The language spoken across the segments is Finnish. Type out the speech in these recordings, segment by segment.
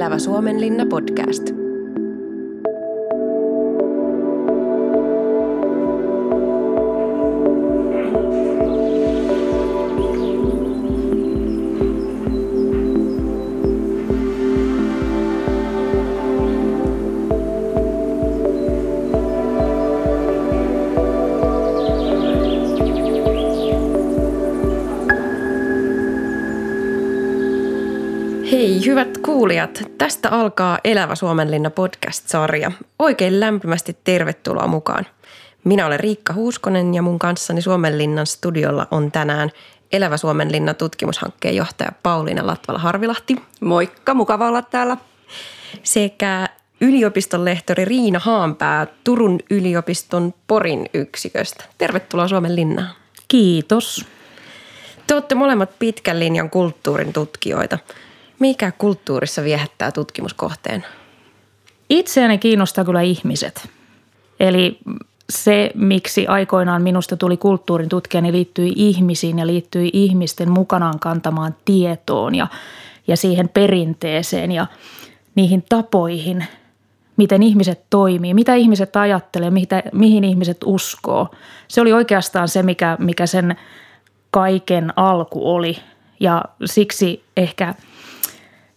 Elävä Suomenlinna podcast. Kuulijat, tästä alkaa Elävä Suomenlinna podcast-sarja. Oikein lämpimästi tervetuloa mukaan. Minä olen Riikka Huuskonen ja mun kanssani Suomenlinnan studiolla on tänään Elävä Suomenlinna tutkimushankkeen johtaja Pauliina Latvala-Harvilahti. Moikka, mukava olla täällä. Sekä yliopiston lehtori Riina Haanpää Turun yliopiston Porin yksiköstä. Tervetuloa Suomenlinnaan. Kiitos. Te olette molemmat pitkän linjan kulttuurin tutkijoita. Mikä kulttuurissa viehättää tutkimuskohteen? Itseäni kiinnostaa kyllä ihmiset. Eli se, miksi aikoinaan minusta tuli kulttuurin tutkija, niin liittyi ihmisiin ja liittyi ihmisten mukanaan kantamaan tietoon ja, ja siihen perinteeseen ja niihin tapoihin, miten ihmiset toimii, mitä ihmiset ajattelee, mitä, mihin ihmiset uskoo. Se oli oikeastaan se, mikä, mikä sen kaiken alku oli ja siksi ehkä –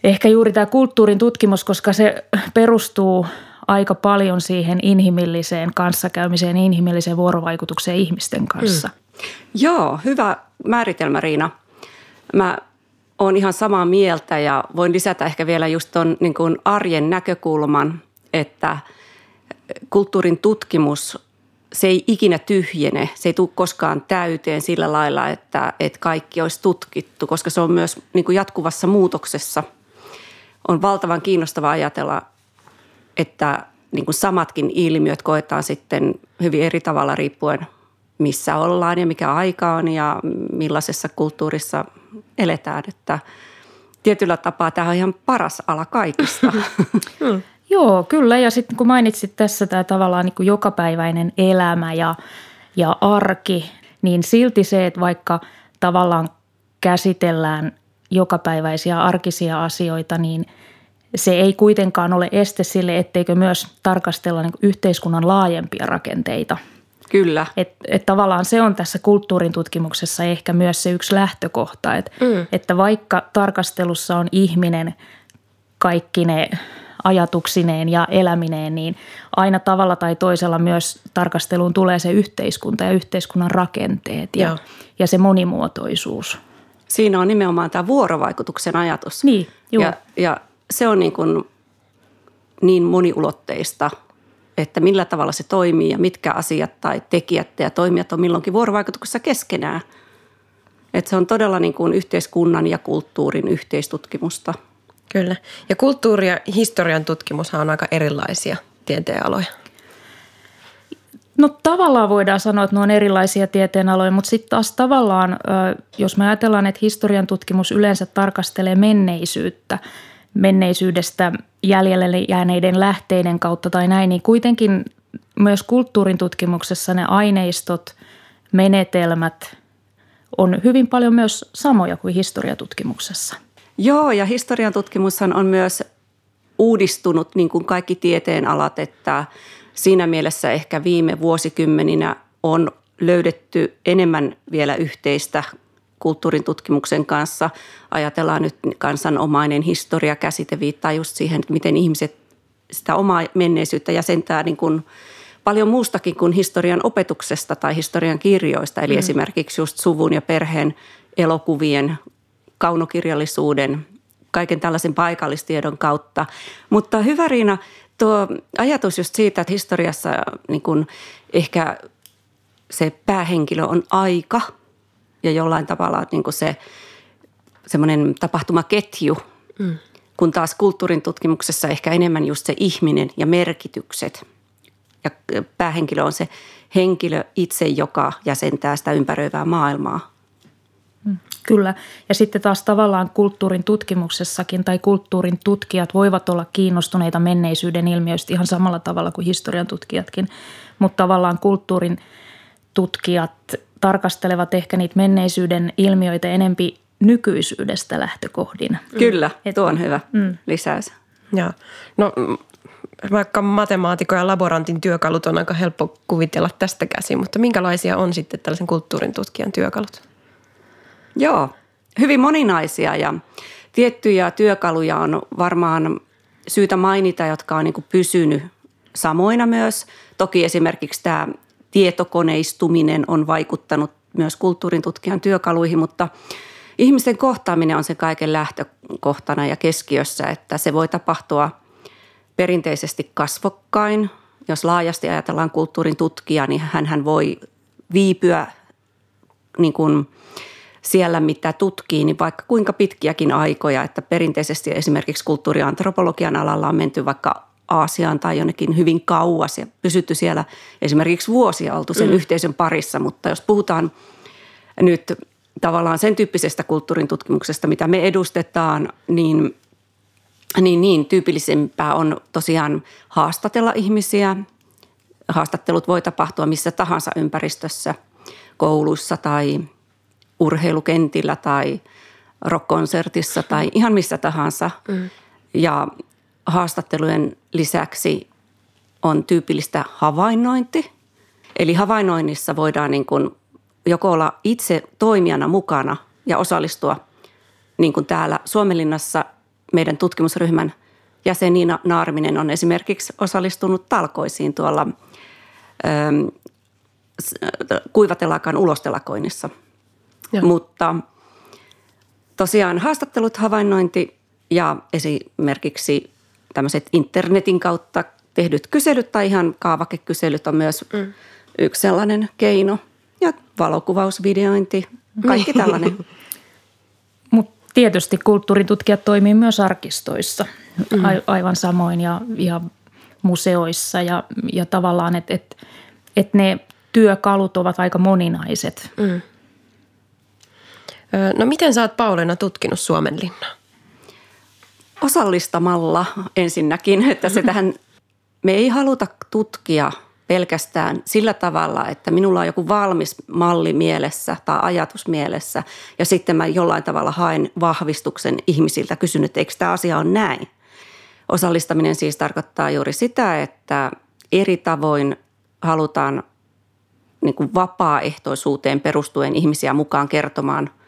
ehkä juuri tämä kulttuurin tutkimus, koska se perustuu aika paljon siihen inhimilliseen kanssakäymiseen, inhimilliseen vuorovaikutukseen ihmisten kanssa. Mm. Joo, hyvä määritelmä Riina. Mä oon ihan samaa mieltä ja voin lisätä ehkä vielä just tuon niin arjen näkökulman, että kulttuurin tutkimus, se ei ikinä tyhjene, se ei tule koskaan täyteen sillä lailla, että, että kaikki olisi tutkittu, koska se on myös niin kuin jatkuvassa muutoksessa – on valtavan kiinnostava ajatella, että niin kuin samatkin ilmiöt koetaan sitten hyvin eri tavalla riippuen missä ollaan ja mikä aika on ja millaisessa kulttuurissa eletään. Että tietyllä tapaa tämä on ihan paras ala kaikista. Hmm. Joo, kyllä. Ja sitten kun mainitsit tässä tämä tavallaan niin kuin jokapäiväinen elämä ja, ja arki, niin silti se, että vaikka tavallaan käsitellään jokapäiväisiä arkisia asioita, niin se ei kuitenkaan ole este sille, etteikö myös tarkastella niin yhteiskunnan laajempia rakenteita. Kyllä. Et, et tavallaan se on tässä kulttuurin tutkimuksessa ehkä myös se yksi lähtökohta, et, mm. että vaikka tarkastelussa on ihminen kaikki ne ajatuksineen ja elämineen, niin aina tavalla tai toisella myös tarkasteluun tulee se yhteiskunta ja yhteiskunnan rakenteet ja, ja se monimuotoisuus – Siinä on nimenomaan tämä vuorovaikutuksen ajatus. Niin, juu. Ja, ja se on niin, kuin niin moniulotteista, että millä tavalla se toimii ja mitkä asiat tai tekijät ja toimijat on milloinkin vuorovaikutuksessa keskenään. Että se on todella niin kuin yhteiskunnan ja kulttuurin yhteistutkimusta. Kyllä. Ja kulttuuri- ja historian tutkimushan on aika erilaisia tieteenaloja. No tavallaan voidaan sanoa, että ne on erilaisia tieteenaloja, mutta sitten taas tavallaan, jos me ajatellaan, että historian tutkimus yleensä tarkastelee menneisyyttä, menneisyydestä jäljelle jääneiden lähteiden kautta tai näin, niin kuitenkin myös kulttuurin tutkimuksessa ne aineistot, menetelmät on hyvin paljon myös samoja kuin historiatutkimuksessa. Joo, ja historian tutkimushan on myös uudistunut niin kuin kaikki tieteenalat, että siinä mielessä ehkä viime vuosikymmeninä on löydetty enemmän vielä yhteistä kulttuurin tutkimuksen kanssa. Ajatellaan nyt kansanomainen historia-käsite viittaa just siihen, että miten ihmiset sitä omaa menneisyyttä jäsentää niin kuin paljon muustakin kuin historian opetuksesta tai historian kirjoista. Eli mm. esimerkiksi just suvun ja perheen elokuvien, kaunokirjallisuuden, kaiken tällaisen paikallistiedon kautta. Mutta hyvä Riina, tuo ajatus just siitä, että historiassa niin kuin ehkä se päähenkilö on aika ja jollain tavalla niin kuin se semmoinen tapahtumaketju, mm. kun taas kulttuurin tutkimuksessa ehkä enemmän just se ihminen ja merkitykset. Ja päähenkilö on se henkilö itse, joka jäsentää sitä ympäröivää maailmaa. Kyllä. Ja sitten taas tavallaan kulttuurin tutkimuksessakin tai kulttuurin tutkijat voivat olla kiinnostuneita menneisyyden ilmiöistä ihan samalla tavalla kuin historian tutkijatkin. Mutta tavallaan kulttuurin tutkijat tarkastelevat ehkä niitä menneisyyden ilmiöitä enempi nykyisyydestä lähtökohdin. Kyllä, tuo on hyvä mm. lisäys. Ja, no vaikka matemaatikon ja laborantin työkalut on aika helppo kuvitella tästä käsin, mutta minkälaisia on sitten tällaisen kulttuurin tutkijan työkalut? Joo, hyvin moninaisia ja tiettyjä työkaluja on varmaan syytä mainita, jotka on niin pysynyt samoina myös. Toki esimerkiksi tämä tietokoneistuminen on vaikuttanut myös kulttuurin tutkijan työkaluihin, mutta ihmisten kohtaaminen on se kaiken lähtökohtana ja keskiössä, että se voi tapahtua perinteisesti kasvokkain. Jos laajasti ajatellaan kulttuurin tutkija, niin hän voi viipyä niin kuin siellä, mitä tutkii, niin vaikka kuinka pitkiäkin aikoja, että perinteisesti esimerkiksi kulttuuriantropologian alalla on menty vaikka Aasiaan tai jonnekin hyvin kauas ja pysytty siellä esimerkiksi vuosia oltu sen mm. yhteisön parissa, mutta jos puhutaan nyt tavallaan sen tyyppisestä kulttuurin tutkimuksesta, mitä me edustetaan, niin, niin, niin tyypillisempää on tosiaan haastatella ihmisiä. Haastattelut voi tapahtua missä tahansa ympäristössä, kouluissa tai urheilukentillä tai rockkonsertissa tai ihan missä tahansa. Mm. Ja haastattelujen lisäksi on tyypillistä havainnointi. Eli havainnoinnissa voidaan niin kuin joko olla itse toimijana mukana ja osallistua, niin kuin täällä Suomenlinnassa meidän tutkimusryhmän jäsen Niina Naarminen on esimerkiksi osallistunut talkoisiin tuolla ähm, kuivatelakan ulostelakoinnissa. Joo. Mutta tosiaan haastattelut, havainnointi ja esimerkiksi tämmöiset internetin kautta tehdyt kyselyt tai ihan kaavakekyselyt on myös mm. yksi sellainen keino. Ja valokuvausvideointi, kaikki niin. tällainen. Mutta tietysti kulttuuritutkijat toimii myös arkistoissa mm. aivan samoin ja, ja museoissa ja, ja tavallaan, että et, et ne työkalut ovat aika moninaiset. Mm. No miten sä oot Pauliina tutkinut Suomenlinnaa? Osallistamalla ensinnäkin, että se tähän, me ei haluta tutkia pelkästään sillä tavalla, että minulla on joku valmis malli mielessä tai ajatus mielessä ja sitten mä jollain tavalla haen vahvistuksen ihmisiltä, kysyn, että eikö tämä asia ole näin. Osallistaminen siis tarkoittaa juuri sitä, että eri tavoin halutaan niin kuin vapaaehtoisuuteen perustuen ihmisiä mukaan kertomaan –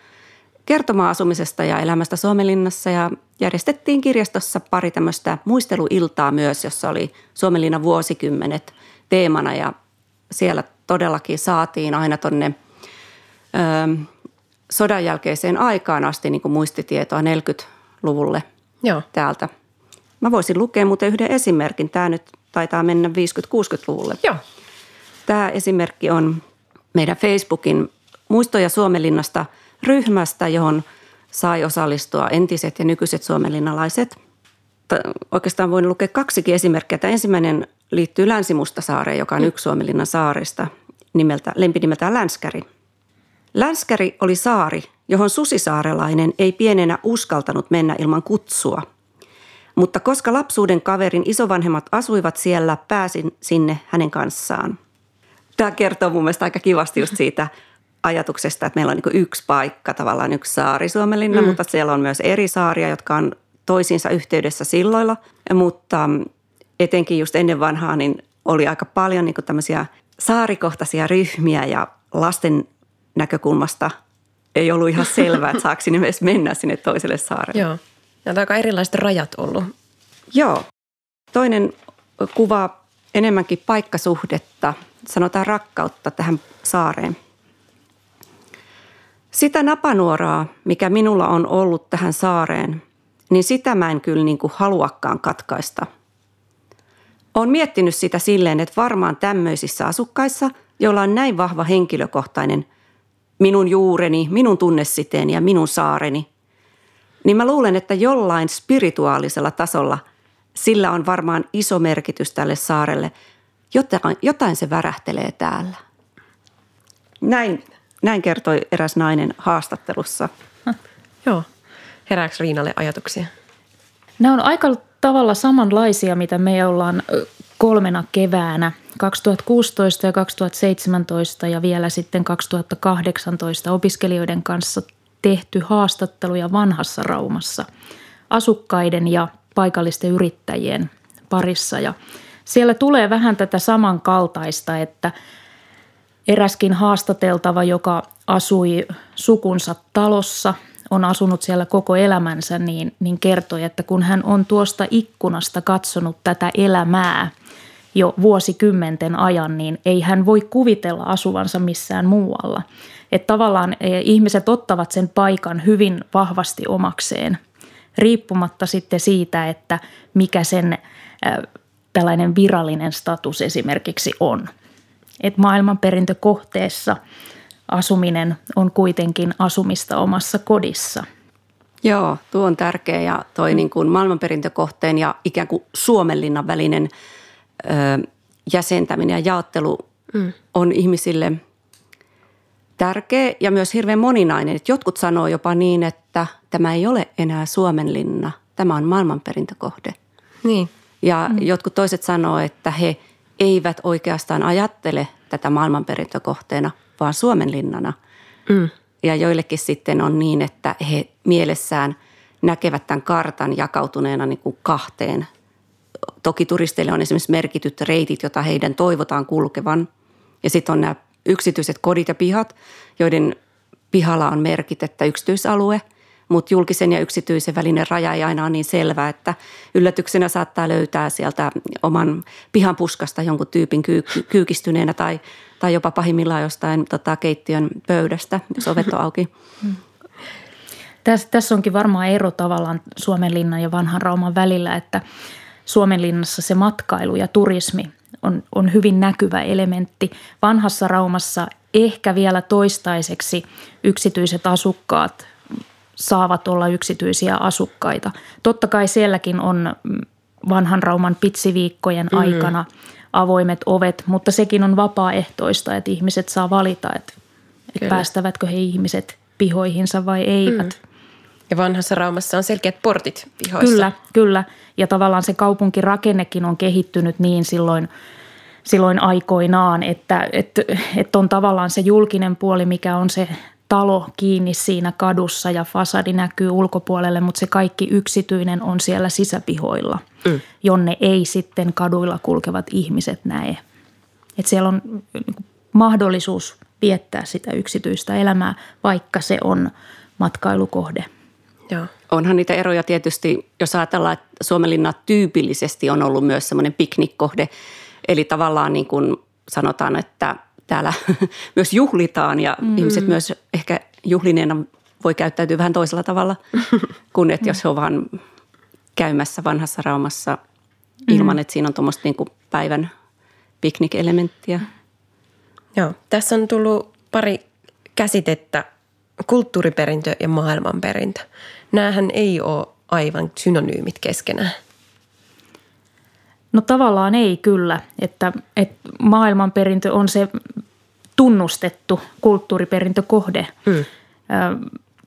kertomaan asumisesta ja elämästä Suomenlinnassa ja järjestettiin kirjastossa pari tämmöistä muisteluiltaa myös, jossa oli Suomenlinnan vuosikymmenet teemana ja siellä todellakin saatiin aina tonne ö, sodan jälkeiseen aikaan asti niin kuin muistitietoa 40-luvulle Joo. täältä. Mä voisin lukea muuten yhden esimerkin. Tämä nyt taitaa mennä 50-60-luvulle. Joo. Tämä esimerkki on meidän Facebookin muistoja Suomenlinnasta – ryhmästä, johon sai osallistua entiset ja nykyiset suomenlinnalaiset. Oikeastaan voin lukea kaksikin esimerkkiä. Tämä ensimmäinen liittyy Länsimustasaareen, joka on mm. yksi Suomenlinnan saarista, nimeltä, lempinimeltään Länskäri. Länskäri oli saari, johon susisaarelainen ei pienenä uskaltanut mennä ilman kutsua. Mutta koska lapsuuden kaverin isovanhemmat asuivat siellä, pääsin sinne hänen kanssaan. Tämä kertoo mun mielestä aika kivasti just siitä ajatuksesta, että meillä on niin yksi paikka, tavallaan yksi saari Suomenlinna, mm. mutta siellä on myös eri saaria, jotka on toisiinsa yhteydessä silloilla. Mutta etenkin just ennen vanhaa niin oli aika paljon niin tämmöisiä saarikohtaisia ryhmiä ja lasten näkökulmasta ei ollut ihan selvää, että saako sinne myös mennä sinne toiselle saarelle. Joo. Ja on aika erilaiset rajat ollut. Joo. Toinen kuva enemmänkin paikkasuhdetta, sanotaan rakkautta tähän saareen. Sitä napanuoraa, mikä minulla on ollut tähän saareen, niin sitä mä en kyllä niin kuin haluakaan katkaista. Olen miettinyt sitä silleen, että varmaan tämmöisissä asukkaissa, joilla on näin vahva henkilökohtainen minun juureni, minun tunnesiteeni ja minun saareni, niin mä luulen, että jollain spirituaalisella tasolla sillä on varmaan iso merkitys tälle saarelle. Jotain, jotain se värähtelee täällä. Näin näin kertoi eräs nainen haastattelussa. Joo. Herääkö Riinalle ajatuksia? Nämä on aika tavalla samanlaisia, mitä me ollaan kolmena keväänä 2016 ja 2017 ja vielä sitten 2018 opiskelijoiden kanssa tehty haastatteluja vanhassa Raumassa asukkaiden ja paikallisten yrittäjien parissa. Ja siellä tulee vähän tätä samankaltaista, että eräskin haastateltava, joka asui sukunsa talossa, on asunut siellä koko elämänsä, niin, niin kertoi, että kun hän on tuosta ikkunasta katsonut tätä elämää jo vuosikymmenten ajan, niin ei hän voi kuvitella asuvansa missään muualla. Että tavallaan e, ihmiset ottavat sen paikan hyvin vahvasti omakseen, riippumatta sitten siitä, että mikä sen tällainen virallinen status esimerkiksi on. Että maailmanperintökohteessa asuminen on kuitenkin asumista omassa kodissa. Joo, tuo on tärkeä ja toi mm. niin kuin maailmanperintökohteen ja ikään kuin Suomenlinnan välinen ö, jäsentäminen ja jaottelu mm. on ihmisille tärkeä ja myös hirveän moninainen. Et jotkut sanoo jopa niin, että tämä ei ole enää Suomenlinna, tämä on maailmanperintökohde. Niin. Ja mm. jotkut toiset sanoo, että he eivät oikeastaan ajattele tätä maailmanperintökohteena, vaan Suomenlinnana. Mm. Ja joillekin sitten on niin, että he mielessään näkevät tämän kartan jakautuneena niin kuin kahteen. Toki turisteille on esimerkiksi merkityt reitit, joita heidän toivotaan kulkevan. Ja sitten on nämä yksityiset kodit ja pihat, joiden pihalla on merkit, että yksityisalue – mutta julkisen ja yksityisen välinen raja ei aina ole niin selvä, että yllätyksenä saattaa löytää sieltä oman pihan puskasta jonkun tyypin kyy- kyykistyneenä tai, tai jopa pahimmillaan jostain tota, keittiön pöydästä, jos ovet on auki. Tässä, tässä onkin varmaan ero tavallaan Suomenlinnan ja vanhan Rauman välillä, että Suomenlinnassa se matkailu ja turismi on, on hyvin näkyvä elementti. Vanhassa Raumassa ehkä vielä toistaiseksi yksityiset asukkaat saavat olla yksityisiä asukkaita. Totta kai sielläkin on vanhan Rauman pitsiviikkojen mm. aikana avoimet ovet, mutta sekin on vapaaehtoista, että ihmiset saa valita, että, että päästävätkö he ihmiset pihoihinsa vai eivät. Mm. Ja vanhassa Raumassa on selkeät portit pihoissa. Kyllä, kyllä. Ja tavallaan se kaupunkirakennekin on kehittynyt niin silloin, silloin aikoinaan, että, että, että on tavallaan se julkinen puoli, mikä on se talo kiinni siinä kadussa ja fasadi näkyy ulkopuolelle, mutta se kaikki yksityinen on siellä sisäpihoilla, mm. jonne ei sitten kaduilla kulkevat ihmiset näe. Et siellä on niinku mahdollisuus viettää sitä yksityistä elämää, vaikka se on matkailukohde. Joo. Onhan niitä eroja tietysti, jos ajatellaan, että Suomenlinna tyypillisesti on ollut myös semmoinen piknikkohde. Eli tavallaan niin kuin sanotaan, että täällä myös juhlitaan ja mm. ihmiset myös ehkä juhlineena voi käyttäytyä vähän toisella tavalla kuin että jos he on vaan käymässä vanhassa raumassa ilman, mm. että siinä on tuommoista niin päivän piknikelementtiä. Joo, tässä on tullut pari käsitettä, kulttuuriperintö ja maailmanperintö. Nämähän ei ole aivan synonyymit keskenään. No tavallaan ei kyllä, että, että maailmanperintö on se tunnustettu kulttuuriperintökohde. Mm.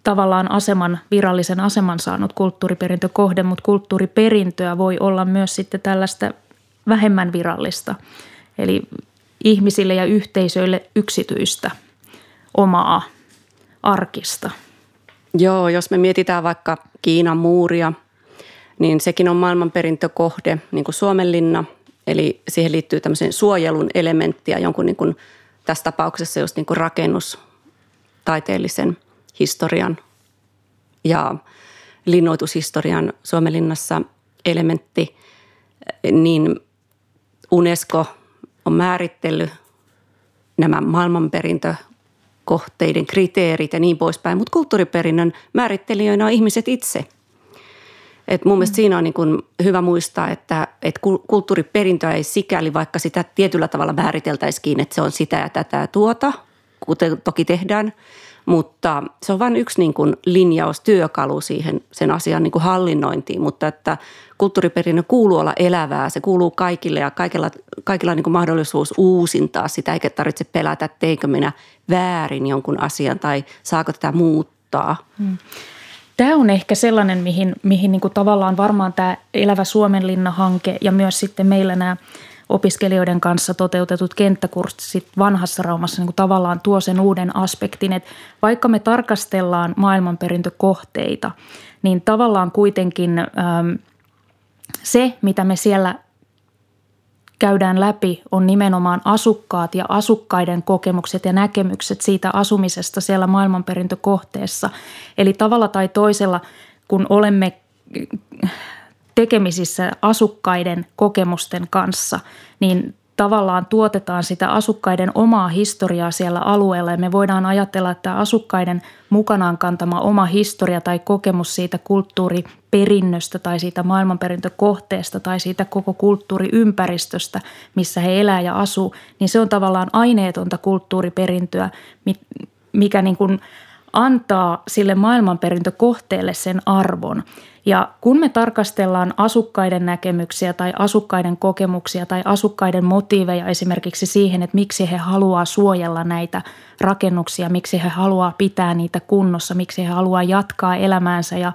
Tavallaan aseman, virallisen aseman saanut kulttuuriperintökohde, mutta kulttuuriperintöä voi olla myös sitten tällaista vähemmän virallista. Eli ihmisille ja yhteisöille yksityistä, omaa, arkista. Joo, jos me mietitään vaikka Kiinan muuria – niin sekin on maailmanperintökohde, niin kuin Suomenlinna. Eli siihen liittyy tämmöisen suojelun elementtiä, jonkun niin kuin, tässä tapauksessa just niin kuin rakennustaiteellisen historian ja linnoitushistorian Suomenlinnassa elementti, niin UNESCO on määritellyt nämä maailmanperintökohteiden kriteerit ja niin poispäin, mutta kulttuuriperinnön määrittelijöinä on ihmiset itse – et mun mielestä siinä on niin kuin hyvä muistaa, että, että kulttuuriperintöä ei sikäli, vaikka sitä tietyllä tavalla määriteltäisikin, että se on sitä ja tätä ja tuota, kuten toki tehdään, mutta se on vain yksi niin kuin linjaus, työkalu siihen sen asian niin kuin hallinnointiin, mutta että kulttuuriperinnön kuuluu olla elävää, se kuuluu kaikille ja kaikilla, kaikilla on niin kuin mahdollisuus uusintaa sitä, eikä tarvitse pelätä, että teikö minä väärin jonkun asian tai saako tätä muuttaa. Hmm. Tämä on ehkä sellainen, mihin, mihin niin kuin tavallaan varmaan tämä Elävä Suomenlinna-hanke ja myös sitten meillä nämä opiskelijoiden kanssa toteutetut kenttäkurssit vanhassa Raumassa niin kuin tavallaan tuo sen uuden aspektin, että vaikka me tarkastellaan maailmanperintökohteita, niin tavallaan kuitenkin ähm, se, mitä me siellä käydään läpi, on nimenomaan asukkaat ja asukkaiden kokemukset ja näkemykset siitä asumisesta siellä maailmanperintökohteessa. Eli tavalla tai toisella, kun olemme tekemisissä asukkaiden kokemusten kanssa, niin tavallaan tuotetaan sitä asukkaiden omaa historiaa siellä alueella. Ja me voidaan ajatella, että asukkaiden mukanaan kantama oma historia tai kokemus siitä kulttuuriperinnöstä tai siitä maailmanperintökohteesta tai siitä koko kulttuuriympäristöstä, missä he elää ja asuu, niin se on tavallaan aineetonta kulttuuriperintöä, mikä niin kuin antaa sille maailmanperintökohteelle sen arvon. Ja kun me tarkastellaan asukkaiden näkemyksiä tai asukkaiden kokemuksia tai asukkaiden motiiveja esimerkiksi siihen, että miksi he haluaa suojella näitä rakennuksia, miksi he haluaa pitää niitä kunnossa, miksi he haluaa jatkaa elämäänsä ja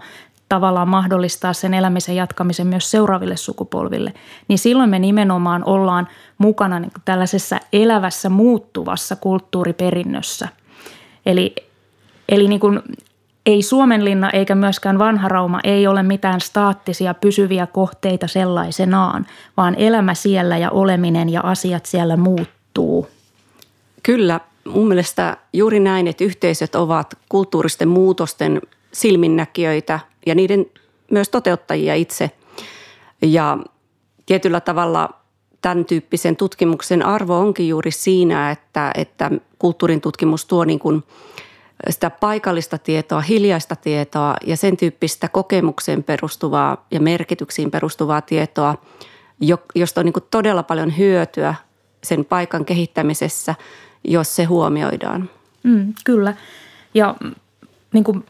tavallaan mahdollistaa sen elämisen jatkamisen myös seuraaville sukupolville, niin silloin me nimenomaan ollaan mukana niin tällaisessa elävässä muuttuvassa kulttuuriperinnössä. Eli, eli niin kuin ei Suomenlinna eikä myöskään vanha Rauma ei ole mitään staattisia pysyviä kohteita sellaisenaan, vaan elämä siellä ja oleminen ja asiat siellä muuttuu. Kyllä, mun mielestä juuri näin, että yhteisöt ovat kulttuuristen muutosten silminnäkijöitä ja niiden myös toteuttajia itse. Ja tietyllä tavalla tämän tyyppisen tutkimuksen arvo onkin juuri siinä, että, että kulttuurin tutkimus tuo niin kuin – sitä paikallista tietoa, hiljaista tietoa ja sen tyyppistä kokemukseen perustuvaa ja merkityksiin perustuvaa tietoa, josta on niin kuin todella paljon hyötyä sen paikan kehittämisessä, jos se huomioidaan. Mm, kyllä. Ja niin kuin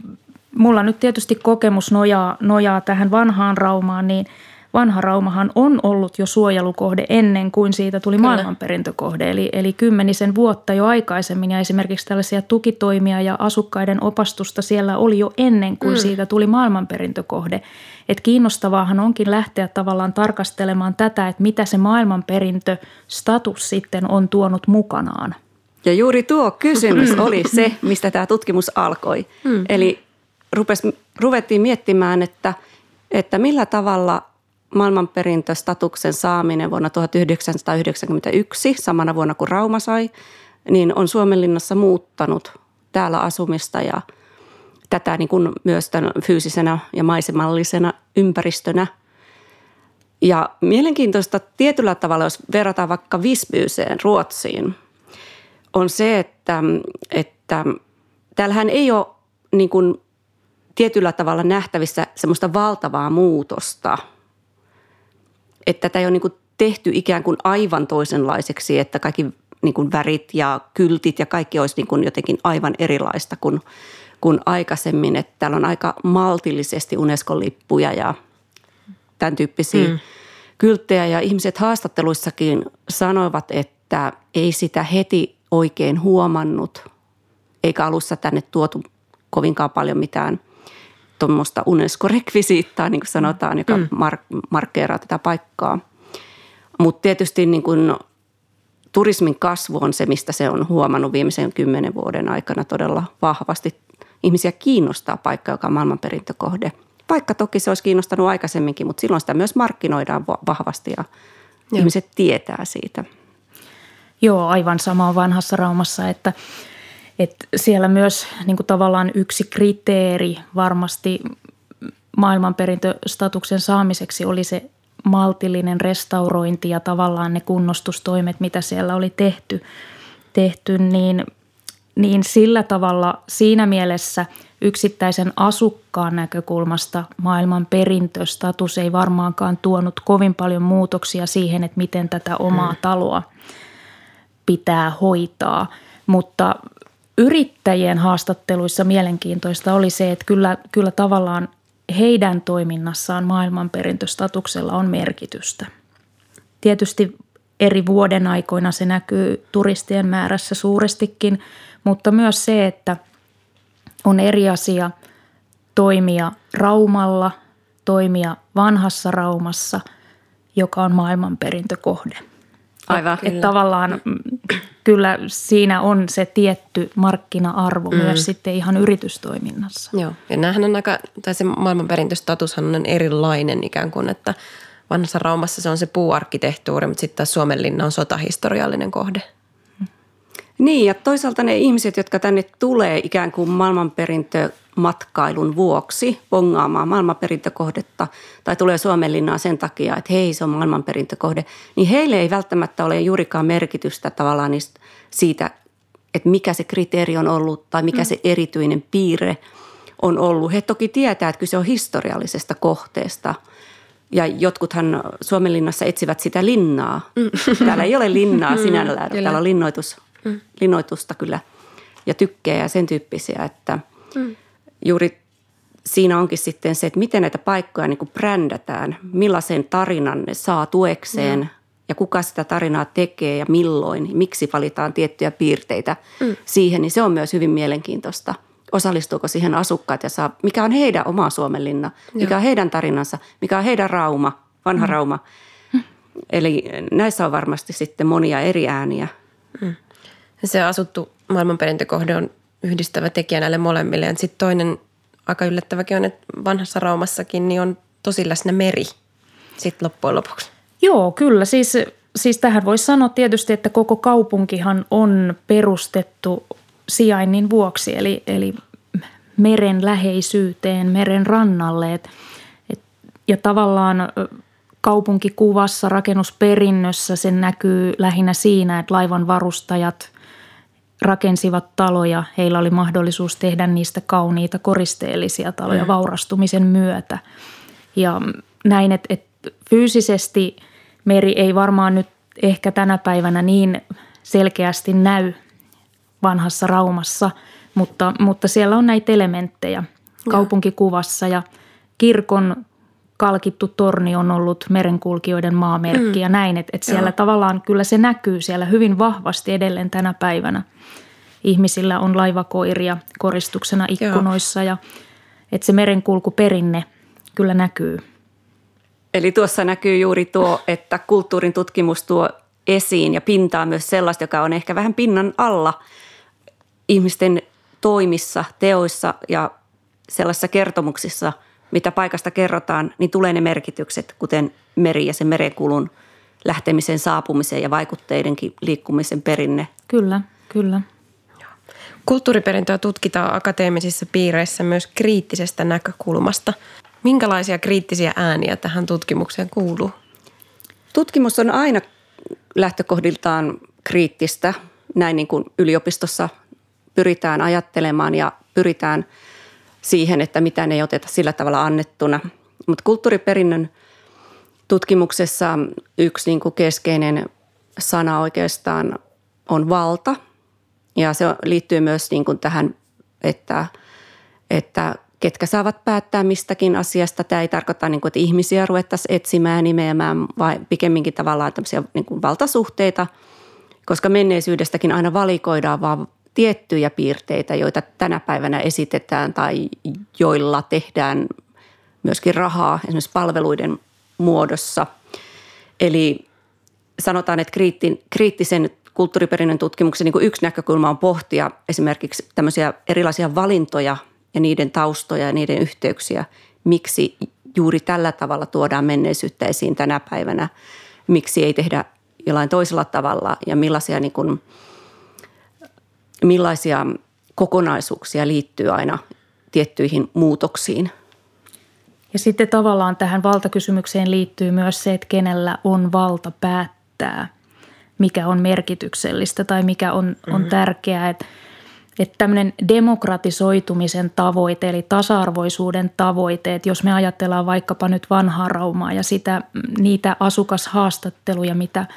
mulla nyt tietysti kokemus nojaa, nojaa tähän vanhaan Raumaan, niin – vanha Raumahan on ollut jo suojelukohde ennen kuin siitä tuli Kyllä. maailmanperintökohde. Eli, eli kymmenisen vuotta jo aikaisemmin ja esimerkiksi tällaisia tukitoimia ja asukkaiden opastusta siellä oli jo ennen kuin mm. siitä tuli maailmanperintökohde. Et kiinnostavaahan onkin lähteä tavallaan tarkastelemaan tätä, että mitä se maailmanperintöstatus sitten on tuonut mukanaan. Ja juuri tuo kysymys mm. oli se, mistä tämä tutkimus alkoi. Mm. Eli rupes, ruvettiin miettimään, että, että millä tavalla maailmanperintöstatuksen saaminen vuonna 1991, samana vuonna kuin Rauma sai, niin on Suomenlinnassa muuttanut täällä asumista ja tätä niin kuin myös tämän fyysisenä ja maisemallisena ympäristönä. Ja mielenkiintoista tietyllä tavalla, jos verrataan vaikka Visbyyseen, Ruotsiin, on se, että, että täällähän ei ole niin kuin tietyllä tavalla nähtävissä semmoista valtavaa muutosta – että tätä ei ole niin kuin tehty ikään kuin aivan toisenlaiseksi, että kaikki niin kuin värit ja kyltit ja kaikki olisi niin kuin jotenkin aivan erilaista kuin, kuin aikaisemmin. Että täällä on aika maltillisesti Unesco-lippuja ja tämän tyyppisiä mm. kylttejä. Ja ihmiset haastatteluissakin sanoivat, että ei sitä heti oikein huomannut, eikä alussa tänne tuotu kovinkaan paljon mitään – tuommoista UNESCO-rekvisiittaa, niin kuin sanotaan, joka mm. mark- markkeeraa tätä paikkaa. Mutta tietysti niin kuin turismin kasvu on se, mistä se on huomannut viimeisen kymmenen vuoden aikana todella vahvasti. Ihmisiä kiinnostaa paikka, joka on maailmanperintökohde. Vaikka toki se olisi kiinnostanut aikaisemminkin, mutta silloin sitä myös markkinoidaan vahvasti ja Joo. ihmiset tietää siitä. Joo, aivan sama on vanhassa Raumassa, että – et siellä myös niin kuin tavallaan yksi kriteeri varmasti maailmanperintöstatuksen saamiseksi oli se maltillinen restaurointi ja tavallaan ne kunnostustoimet, mitä siellä oli tehty, tehty niin, niin sillä tavalla siinä mielessä yksittäisen asukkaan näkökulmasta maailman perintöstatus ei varmaankaan tuonut kovin paljon muutoksia siihen, että miten tätä omaa hmm. taloa pitää hoitaa. Mutta yrittäjien haastatteluissa mielenkiintoista oli se, että kyllä, kyllä tavallaan heidän toiminnassaan maailmanperintöstatuksella on merkitystä. Tietysti eri vuoden aikoina se näkyy turistien määrässä suurestikin, mutta myös se, että on eri asia toimia Raumalla, toimia vanhassa Raumassa, joka on maailmanperintökohde. Aivan. Että tavallaan kyllä siinä on se tietty markkina-arvo mm. myös sitten ihan yritystoiminnassa. Joo, ja näähän on aika, tai se maailmanperintöstatushan on erilainen ikään kuin, että vanhassa Raumassa se on se puuarkkitehtuuri, mutta sitten taas Suomenlinna on sotahistoriallinen kohde. Niin, ja toisaalta ne ihmiset, jotka tänne tulee ikään kuin maailmanperintömatkailun vuoksi bongaamaan maailmanperintökohdetta tai tulee Suomenlinnaan sen takia, että hei, se on maailmanperintökohde, niin heille ei välttämättä ole juurikaan merkitystä tavallaan niistä, siitä, että mikä se kriteeri on ollut tai mikä mm. se erityinen piirre on ollut. He toki tietää, että kyse on historiallisesta kohteesta – ja jotkuthan Suomenlinnassa etsivät sitä linnaa. Mm. Täällä ei ole linnaa mm, sinällään. Täällä on linnoitus, mm. linnoitusta kyllä ja tykkejä ja sen tyyppisiä, että mm. Juuri siinä onkin sitten se, että miten näitä paikkoja niin kuin brändätään, millaisen tarinan ne saa tuekseen mm. ja kuka sitä tarinaa tekee ja milloin, miksi valitaan tiettyjä piirteitä mm. siihen, niin se on myös hyvin mielenkiintoista – osallistuuko siihen asukkaat ja saa, mikä on heidän oma Suomenlinna, mikä Joo. on heidän tarinansa, mikä on heidän Rauma, vanha mm. Rauma. Mm. Eli näissä on varmasti sitten monia eri ääniä. Mm. Se asuttu maailmanperintökohde on yhdistävä tekijä näille molemmille. Sitten toinen aika yllättäväkin on, että vanhassa Raumassakin niin on tosi läsnä meri sitten loppujen lopuksi. Joo, kyllä. Siis, siis tähän voisi sanoa tietysti, että koko kaupunkihan on perustettu sijainnin vuoksi, eli, eli meren läheisyyteen, meren rannalle. Et, et, ja tavallaan kaupunkikuvassa, rakennusperinnössä se näkyy lähinnä siinä, että laivan varustajat rakensivat taloja. Heillä oli mahdollisuus tehdä niistä kauniita koristeellisia taloja mm. vaurastumisen myötä. Ja näin, että, että fyysisesti meri ei varmaan nyt ehkä tänä päivänä niin selkeästi näy vanhassa Raumassa, mutta, mutta siellä on näitä elementtejä kaupunkikuvassa ja kirkon kalkittu torni on ollut merenkulkijoiden maamerkki mm. ja näin, että, että siellä Joo. tavallaan kyllä se näkyy siellä hyvin vahvasti edelleen tänä päivänä. Ihmisillä on laivakoiria koristuksena ikkunoissa Joo. ja että se merenkulkuperinne kyllä näkyy. Eli tuossa näkyy juuri tuo, että kulttuurin tutkimus tuo esiin ja pintaa myös sellaista, joka on ehkä vähän pinnan alla – ihmisten toimissa, teoissa ja sellaisissa kertomuksissa, mitä paikasta kerrotaan, niin tulee ne merkitykset, kuten meri ja sen merenkulun lähtemisen, saapumisen ja vaikutteidenkin liikkumisen perinne. Kyllä, kyllä. Kulttuuriperintöä tutkitaan akateemisissa piireissä myös kriittisestä näkökulmasta. Minkälaisia kriittisiä ääniä tähän tutkimukseen kuuluu? Tutkimus on aina lähtökohdiltaan kriittistä, näin niin kuin yliopistossa pyritään ajattelemaan ja pyritään siihen, että mitä ei oteta sillä tavalla annettuna. Mutta kulttuuriperinnön tutkimuksessa yksi niin kuin keskeinen sana oikeastaan on valta. Ja se liittyy myös niin kuin tähän, että, että ketkä saavat päättää mistäkin asiasta. Tämä ei tarkoita, niin kuin, että ihmisiä ruvettaisiin etsimään, nimeämään, vai pikemminkin tavallaan tämmöisiä niin kuin valtasuhteita, koska menneisyydestäkin aina valikoidaan vaan tiettyjä piirteitä, joita tänä päivänä esitetään tai joilla tehdään myöskin rahaa esimerkiksi palveluiden muodossa. Eli sanotaan, että kriittisen kulttuuriperinnön tutkimuksen niin kuin yksi näkökulma on pohtia esimerkiksi tämmöisiä erilaisia valintoja ja niiden taustoja ja niiden yhteyksiä, miksi juuri tällä tavalla tuodaan menneisyyttä esiin tänä päivänä, miksi ei tehdä jollain toisella tavalla ja millaisia niin kuin – millaisia kokonaisuuksia liittyy aina tiettyihin muutoksiin. Ja sitten tavallaan tähän valtakysymykseen liittyy myös se, että kenellä on valta päättää, mikä on merkityksellistä tai mikä on, on mm-hmm. tärkeää. Että, että tämmöinen demokratisoitumisen tavoite, eli tasa-arvoisuuden tavoite, että jos me ajatellaan vaikkapa nyt vanhaa Raumaa ja sitä, niitä asukashaastatteluja, mitä –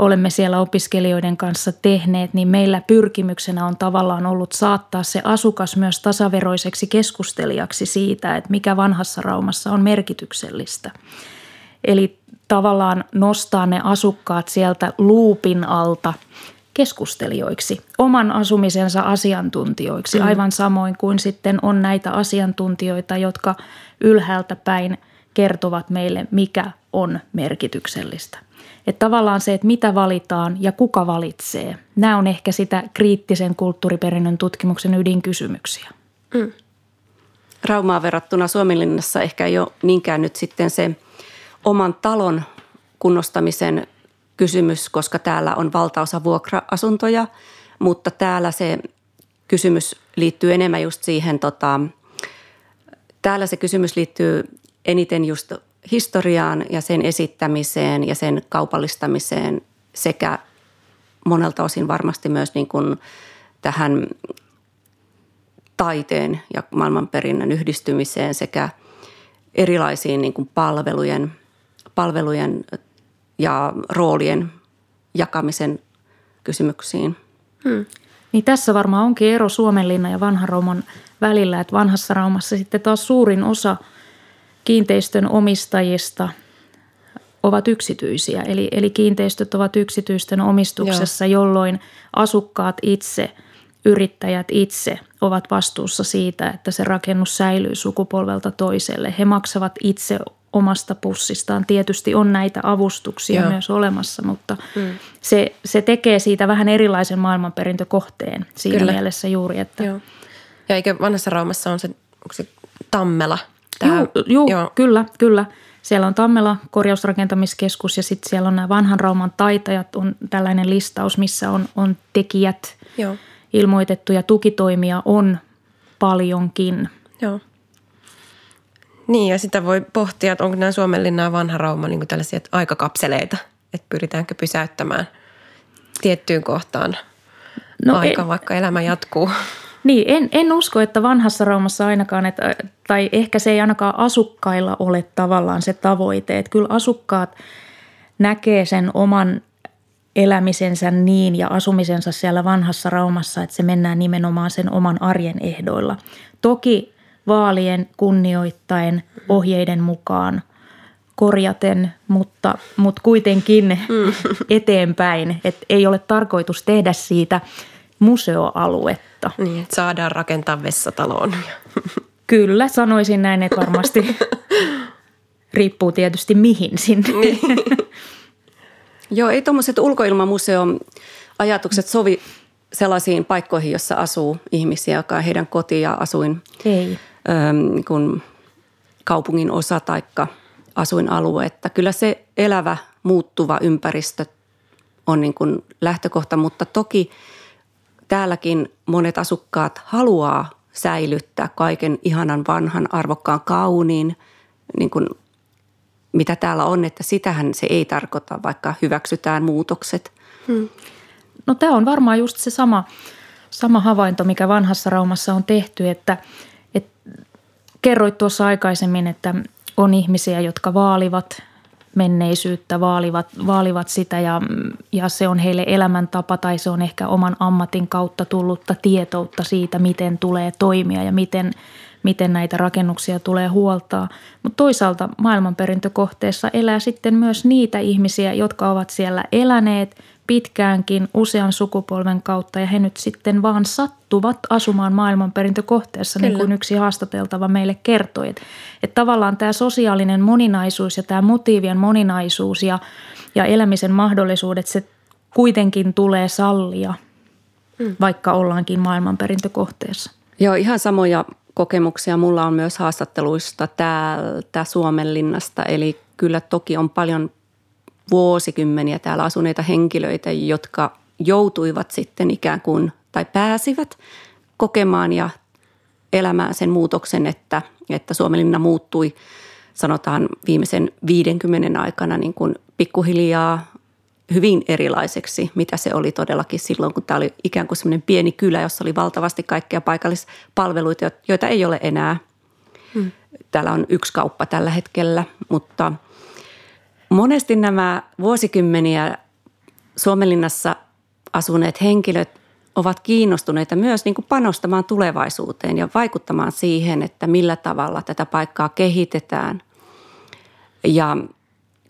olemme siellä opiskelijoiden kanssa tehneet, niin meillä pyrkimyksenä on tavallaan ollut saattaa se asukas myös tasaveroiseksi keskustelijaksi siitä, että mikä vanhassa Raumassa on merkityksellistä. Eli tavallaan nostaa ne asukkaat sieltä luupin alta keskustelijoiksi, oman asumisensa asiantuntijoiksi, mm. aivan samoin kuin sitten on näitä asiantuntijoita, jotka ylhäältä päin kertovat meille, mikä on merkityksellistä. Että tavallaan se, että mitä valitaan ja kuka valitsee, nämä on ehkä sitä kriittisen kulttuuriperinnön tutkimuksen ydinkysymyksiä. Mm. Raumaan verrattuna Suomenlinnassa ehkä ei ole niinkään nyt sitten se oman talon kunnostamisen kysymys, koska täällä on valtaosa vuokra-asuntoja, mutta täällä se kysymys liittyy enemmän just siihen, tota, täällä se kysymys liittyy eniten just historiaan ja sen esittämiseen ja sen kaupallistamiseen sekä monelta osin varmasti myös niin kuin tähän taiteen ja maailmanperinnön yhdistymiseen sekä erilaisiin niin kuin palvelujen, palvelujen ja roolien jakamisen kysymyksiin. Hmm. Niin tässä varmaan onkin ero Suomenlinna ja vanhan Rauman välillä, että vanhassa Raumassa sitten taas suurin osa kiinteistön omistajista ovat yksityisiä. Eli, eli kiinteistöt ovat yksityisten omistuksessa, Joo. jolloin asukkaat itse, yrittäjät itse ovat vastuussa siitä, että se rakennus säilyy sukupolvelta toiselle. He maksavat itse omasta pussistaan. Tietysti on näitä avustuksia Joo. myös olemassa, mutta mm. se, se tekee siitä vähän erilaisen maailmanperintökohteen siinä Kyllä. mielessä juuri. Että Joo. Ja eikö vanhassa Raumassa on se, onko se Tammela? Tämä, Joo, juu, Joo, kyllä, kyllä. Siellä on Tammela korjausrakentamiskeskus ja sitten siellä on nämä vanhan Rauman taitajat. On tällainen listaus, missä on, on tekijät Joo. ilmoitettu ja tukitoimia on paljonkin. Joo. Niin ja sitä voi pohtia, että onko nämä Suomenlinna ja vanha Rauma niin tällaisia aikakapseleita, että pyritäänkö pysäyttämään tiettyyn kohtaan no aika, en, vaikka elämä jatkuu. Niin, en, en usko, että vanhassa Raumassa ainakaan, että, tai ehkä se ei ainakaan asukkailla ole tavallaan se tavoite. Että kyllä asukkaat näkee sen oman elämisensä niin ja asumisensa siellä vanhassa Raumassa, että se mennään nimenomaan sen oman arjen ehdoilla. Toki vaalien kunnioittaen ohjeiden mukaan korjaten, mutta, mutta kuitenkin mm. eteenpäin. Että ei ole tarkoitus tehdä siitä museoaluetta. Niin, että saadaan rakentaa vessataloon. Kyllä, sanoisin näin, että varmasti riippuu tietysti mihin sinne. Niin. Joo, ei tuommoiset ulkoilmamuseon ajatukset sovi sellaisiin paikkoihin, jossa asuu ihmisiä, joka on heidän koti- ja asuin ei. Ähm, kun kaupungin osa tai asuinalue. Että kyllä se elävä, muuttuva ympäristö on niin kuin lähtökohta, mutta toki täälläkin monet asukkaat haluaa säilyttää kaiken ihanan vanhan, arvokkaan, kauniin, niin kuin mitä täällä on, että sitähän se ei tarkoita, vaikka hyväksytään muutokset. Hmm. No tämä on varmaan just se sama, sama havainto, mikä vanhassa Raumassa on tehty, että – Kerroit tuossa aikaisemmin, että on ihmisiä, jotka vaalivat menneisyyttä, vaalivat, vaalivat sitä ja, ja se on heille elämäntapa tai se on ehkä oman ammatin kautta tullutta tietoutta siitä, miten tulee toimia ja miten, miten näitä rakennuksia tulee huoltaa. Mutta toisaalta maailmanperintökohteessa elää sitten myös niitä ihmisiä, jotka ovat siellä eläneet – pitkäänkin usean sukupolven kautta ja he nyt sitten vaan sattuvat asumaan maailmanperintökohteessa, Kyllä. niin kuin yksi haastateltava meille kertoi. Että, että tavallaan tämä sosiaalinen moninaisuus ja tämä motiivien moninaisuus ja, ja elämisen mahdollisuudet, se kuitenkin tulee sallia, hmm. vaikka ollaankin maailmanperintökohteessa. Joo, ihan samoja kokemuksia mulla on myös haastatteluista täältä Suomenlinnasta. Eli kyllä toki on paljon vuosikymmeniä täällä asuneita henkilöitä, jotka joutuivat sitten ikään kuin tai pääsivät kokemaan ja elämään sen muutoksen, että, että Suomenlinna muuttui sanotaan viimeisen 50 aikana niin kuin pikkuhiljaa hyvin erilaiseksi, mitä se oli todellakin silloin, kun tämä oli ikään kuin semmoinen pieni kylä, jossa oli valtavasti kaikkia paikallispalveluita, joita ei ole enää. Hmm. Täällä on yksi kauppa tällä hetkellä, mutta – Monesti nämä vuosikymmeniä Suomenlinnassa asuneet henkilöt ovat kiinnostuneita myös niin kuin panostamaan tulevaisuuteen ja vaikuttamaan siihen, että millä tavalla tätä paikkaa kehitetään. Ja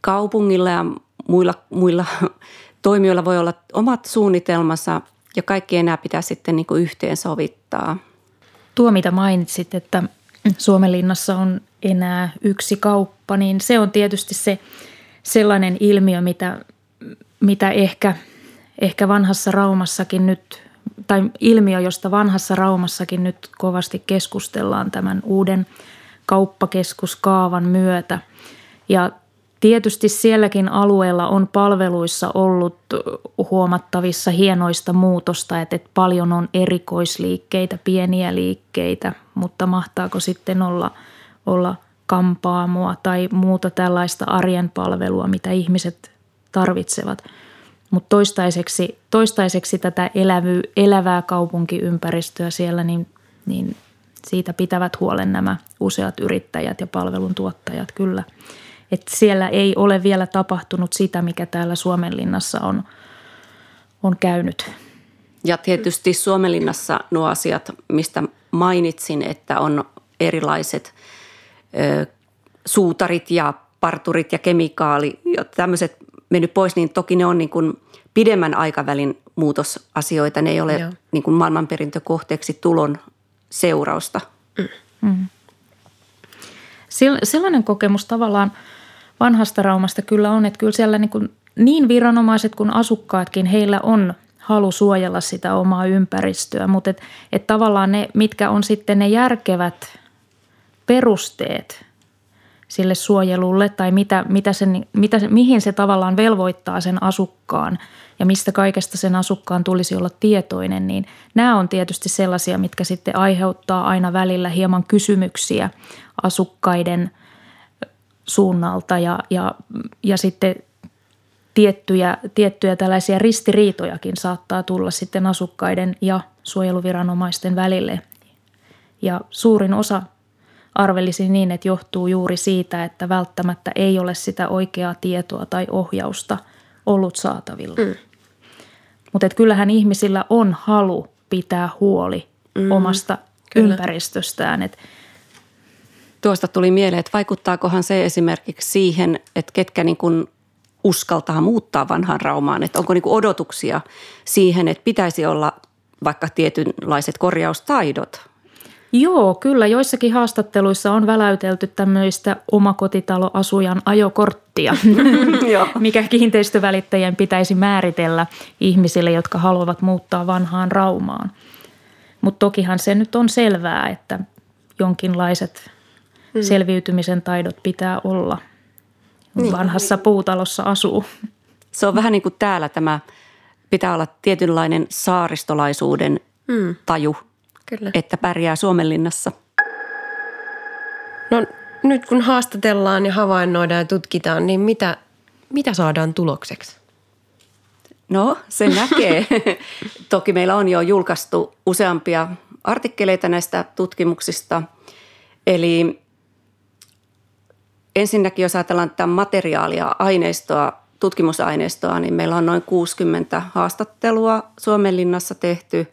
kaupungilla ja muilla, muilla toimijoilla voi olla omat suunnitelmansa ja kaikki enää pitää sitten niin kuin yhteensovittaa. Tuo, mitä mainitsit, että Suomenlinnassa on enää yksi kauppa, niin se on tietysti se – sellainen ilmiö, mitä, mitä ehkä, ehkä vanhassa Raumassakin nyt, tai ilmiö, josta vanhassa Raumassakin nyt kovasti keskustellaan tämän uuden kauppakeskuskaavan myötä. Ja Tietysti sielläkin alueella on palveluissa ollut huomattavissa hienoista muutosta, että, paljon on erikoisliikkeitä, pieniä liikkeitä, mutta mahtaako sitten olla, olla kampaamua tai muuta tällaista arjen palvelua, mitä ihmiset tarvitsevat. Mutta toistaiseksi, toistaiseksi tätä elävy, elävää kaupunkiympäristöä siellä, niin, niin siitä pitävät huolen nämä useat yrittäjät ja palveluntuottajat kyllä – että siellä ei ole vielä tapahtunut sitä, mikä täällä Suomenlinnassa on, on käynyt. Ja tietysti Suomenlinnassa nuo asiat, mistä mainitsin, että on erilaiset suutarit ja parturit ja kemikaali ja tämmöiset mennyt pois, niin toki ne on niin kuin pidemmän aikavälin muutosasioita. Ne ei ole niin kuin maailmanperintökohteeksi tulon seurausta. Mm. Mm. Sellainen kokemus tavallaan – vanhasta Raumasta kyllä on, että kyllä siellä niin, kuin niin viranomaiset kuin asukkaatkin, heillä on halu suojella sitä omaa ympäristöä, mutta et, et tavallaan ne, mitkä on sitten ne järkevät perusteet sille suojelulle tai mitä, mitä sen, mitä mihin se tavallaan velvoittaa sen asukkaan ja mistä kaikesta sen asukkaan tulisi olla tietoinen, niin nämä on tietysti sellaisia, mitkä sitten aiheuttaa aina välillä hieman kysymyksiä asukkaiden – suunnalta ja, ja, ja sitten tiettyjä, tiettyjä tällaisia ristiriitojakin saattaa tulla sitten asukkaiden ja suojeluviranomaisten välille. Ja suurin osa arvelisi niin, että johtuu juuri siitä, että välttämättä ei ole sitä oikeaa tietoa tai ohjausta ollut saatavilla. Mm. Mutta kyllähän ihmisillä on halu pitää huoli mm, omasta kyllä. ympäristöstään. Että Tuosta tuli mieleen, että vaikuttaakohan se esimerkiksi siihen, että ketkä niin kuin uskaltaa muuttaa vanhaan Raumaan, että onko niin odotuksia siihen, että pitäisi olla vaikka tietynlaiset korjaustaidot? Joo, kyllä. Joissakin haastatteluissa on väläytelty tämmöistä omakotitaloasujan ajokorttia, mikä kiinteistövälittäjien pitäisi määritellä ihmisille, jotka haluavat muuttaa vanhaan Raumaan. Mutta tokihan se nyt on selvää, että jonkinlaiset mm. selviytymisen taidot pitää olla. Niin. Vanhassa puutalossa asuu. Se on vähän niin kuin täällä tämä, pitää olla tietynlainen saaristolaisuuden mm. taju, Kyllä. että pärjää Suomenlinnassa. No nyt kun haastatellaan ja havainnoidaan ja tutkitaan, niin mitä, mitä saadaan tulokseksi? No, se näkee. Toki meillä on jo julkaistu useampia artikkeleita näistä tutkimuksista. Eli Ensinnäkin, jos ajatellaan tätä materiaalia, aineistoa, tutkimusaineistoa, niin meillä on noin 60 haastattelua Suomenlinnassa tehty,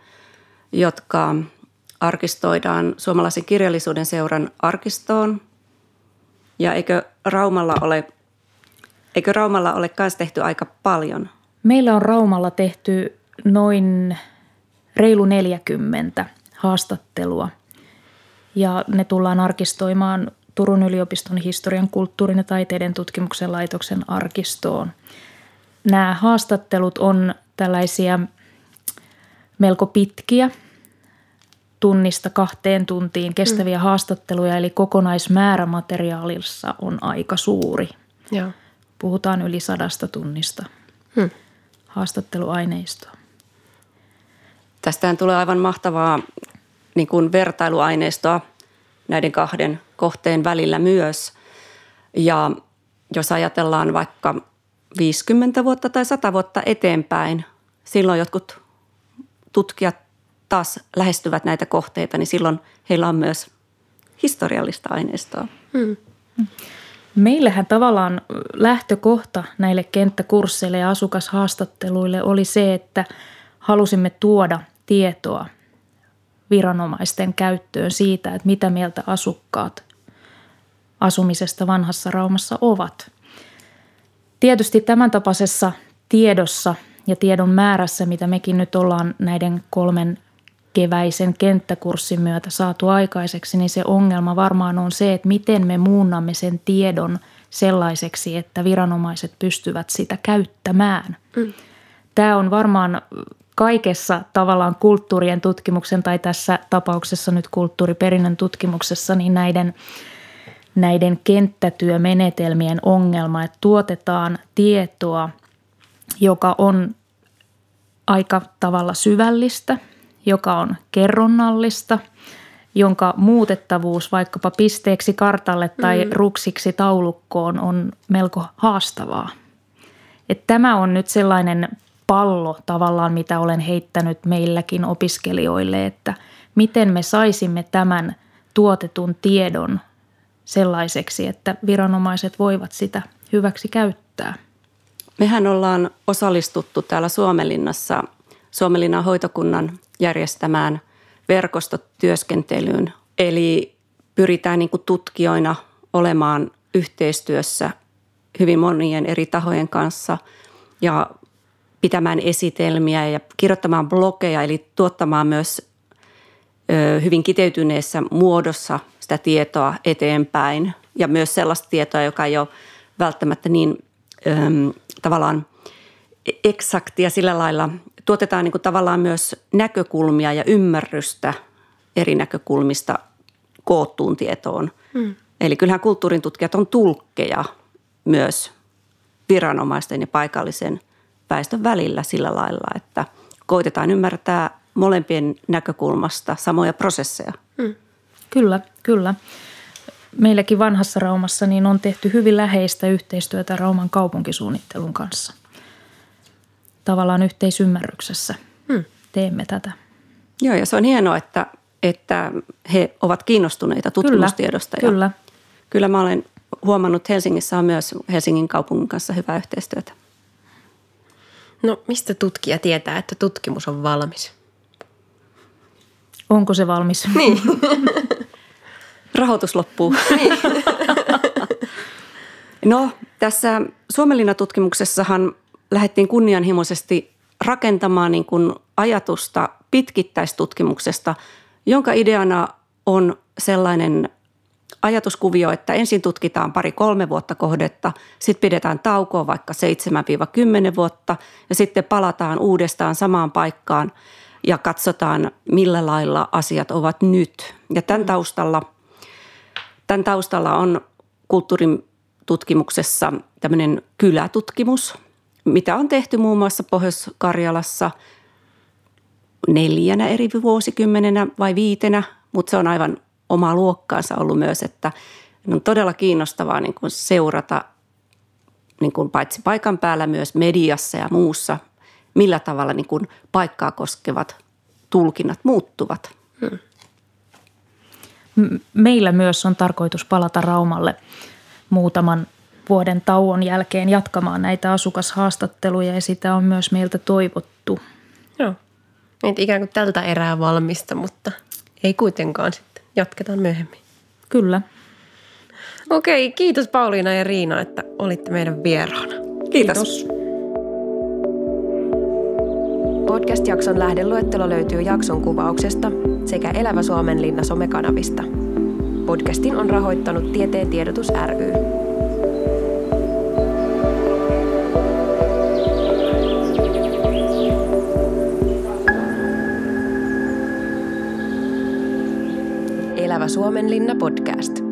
jotka arkistoidaan suomalaisen kirjallisuuden seuran arkistoon. Ja eikö Raumalla ole, eikö Raumalla ole myös tehty aika paljon? Meillä on Raumalla tehty noin reilu 40 haastattelua ja ne tullaan arkistoimaan Turun yliopiston historian, kulttuurin ja taiteiden tutkimuksen laitoksen arkistoon. Nämä haastattelut on tällaisia melko pitkiä, tunnista kahteen tuntiin kestäviä mm. haastatteluja, eli kokonaismäärä materiaalissa on aika suuri. Ja. Puhutaan yli sadasta tunnista mm. haastatteluaineistoa. Tästähän tulee aivan mahtavaa niin kuin vertailuaineistoa näiden kahden kohteen välillä myös. Ja jos ajatellaan vaikka 50 vuotta tai 100 vuotta eteenpäin, silloin jotkut tutkijat taas lähestyvät näitä kohteita, niin silloin heillä on myös historiallista aineistoa. Hmm. Meillähän tavallaan lähtökohta näille kenttäkursseille ja asukashaastatteluille oli se, että halusimme tuoda tietoa viranomaisten käyttöön siitä, että mitä mieltä asukkaat asumisesta vanhassa Raumassa ovat. Tietysti tämän tapaisessa tiedossa ja tiedon määrässä, mitä mekin nyt ollaan näiden kolmen keväisen kenttäkurssin myötä saatu aikaiseksi, niin se ongelma varmaan on se, että miten me muunnamme sen tiedon sellaiseksi, että viranomaiset pystyvät sitä käyttämään. Mm. Tämä on varmaan kaikessa tavallaan kulttuurien tutkimuksen tai tässä tapauksessa nyt kulttuuriperinnön tutkimuksessa, niin näiden – näiden kenttätyömenetelmien ongelma, että tuotetaan tietoa, joka on aika tavalla syvällistä, joka on kerronnallista, jonka muutettavuus vaikkapa pisteeksi kartalle tai mm. ruksiksi taulukkoon on melko haastavaa. Et tämä on nyt sellainen pallo tavallaan, mitä olen heittänyt meilläkin opiskelijoille, että miten me saisimme tämän tuotetun tiedon sellaiseksi, että viranomaiset voivat sitä hyväksi käyttää. Mehän ollaan osallistuttu täällä Suomenlinnassa Suomenlinnan hoitokunnan järjestämään verkostotyöskentelyyn. Eli pyritään niin tutkijoina olemaan yhteistyössä hyvin monien eri tahojen kanssa ja pitämään esitelmiä ja kirjoittamaan blogeja, eli tuottamaan myös hyvin kiteytyneessä muodossa sitä tietoa eteenpäin ja myös sellaista tietoa, joka ei ole välttämättä niin äm, tavallaan eksaktia sillä lailla. Tuotetaan niin kuin tavallaan myös näkökulmia ja ymmärrystä eri näkökulmista koottuun tietoon. Hmm. Eli kyllähän kulttuurin tutkijat on tulkkeja myös viranomaisten ja paikallisen väestön välillä sillä lailla, että koitetaan ymmärtää molempien näkökulmasta samoja prosesseja. Hmm. Kyllä, kyllä. Meilläkin vanhassa Raumassa niin on tehty hyvin läheistä yhteistyötä Rauman kaupunkisuunnittelun kanssa. Tavallaan yhteisymmärryksessä hmm. teemme tätä. Joo, ja se on hienoa, että, että he ovat kiinnostuneita tutkimustiedosta. Kyllä, ja kyllä. Kyllä mä olen huomannut, että Helsingissä on myös Helsingin kaupungin kanssa hyvää yhteistyötä. No mistä tutkija tietää, että tutkimus on valmis? Onko se valmis? Niin. Rahoitus loppuu. Niin. no tässä Suomenlinna-tutkimuksessahan lähdettiin kunnianhimoisesti rakentamaan niin kuin ajatusta pitkittäistutkimuksesta, jonka ideana on sellainen ajatuskuvio, että ensin tutkitaan pari-kolme vuotta kohdetta, sitten pidetään taukoa vaikka 7-10 vuotta ja sitten palataan uudestaan samaan paikkaan ja katsotaan, millä lailla asiat ovat nyt. Ja tämän taustalla, tämän taustalla on kulttuurin tutkimuksessa tämmöinen kylätutkimus, mitä on tehty muun muassa Pohjois-Karjalassa neljänä eri vuosikymmenenä vai viitenä, mutta se on aivan omaa luokkaansa ollut myös, että on todella kiinnostavaa niin kuin seurata niin kuin paitsi paikan päällä myös mediassa ja muussa, millä tavalla niin kuin paikkaa koskevat tulkinnat muuttuvat. Meillä myös on tarkoitus palata Raumalle muutaman vuoden tauon jälkeen jatkamaan näitä asukashaastatteluja ja sitä on myös meiltä toivottu. Joo. Että ikään kuin tältä erää valmista, mutta ei kuitenkaan sitten. Jatketaan myöhemmin. Kyllä. Okei, kiitos Pauliina ja Riina, että olitte meidän vieraana. Kiitos. kiitos. Podcast-jakson lähdeluettelo löytyy jakson kuvauksesta sekä Elävä Suomen linna somekanavista. Podcastin on rahoittanut Tieteen tiedotus ry. Elävä Suomen linna podcast.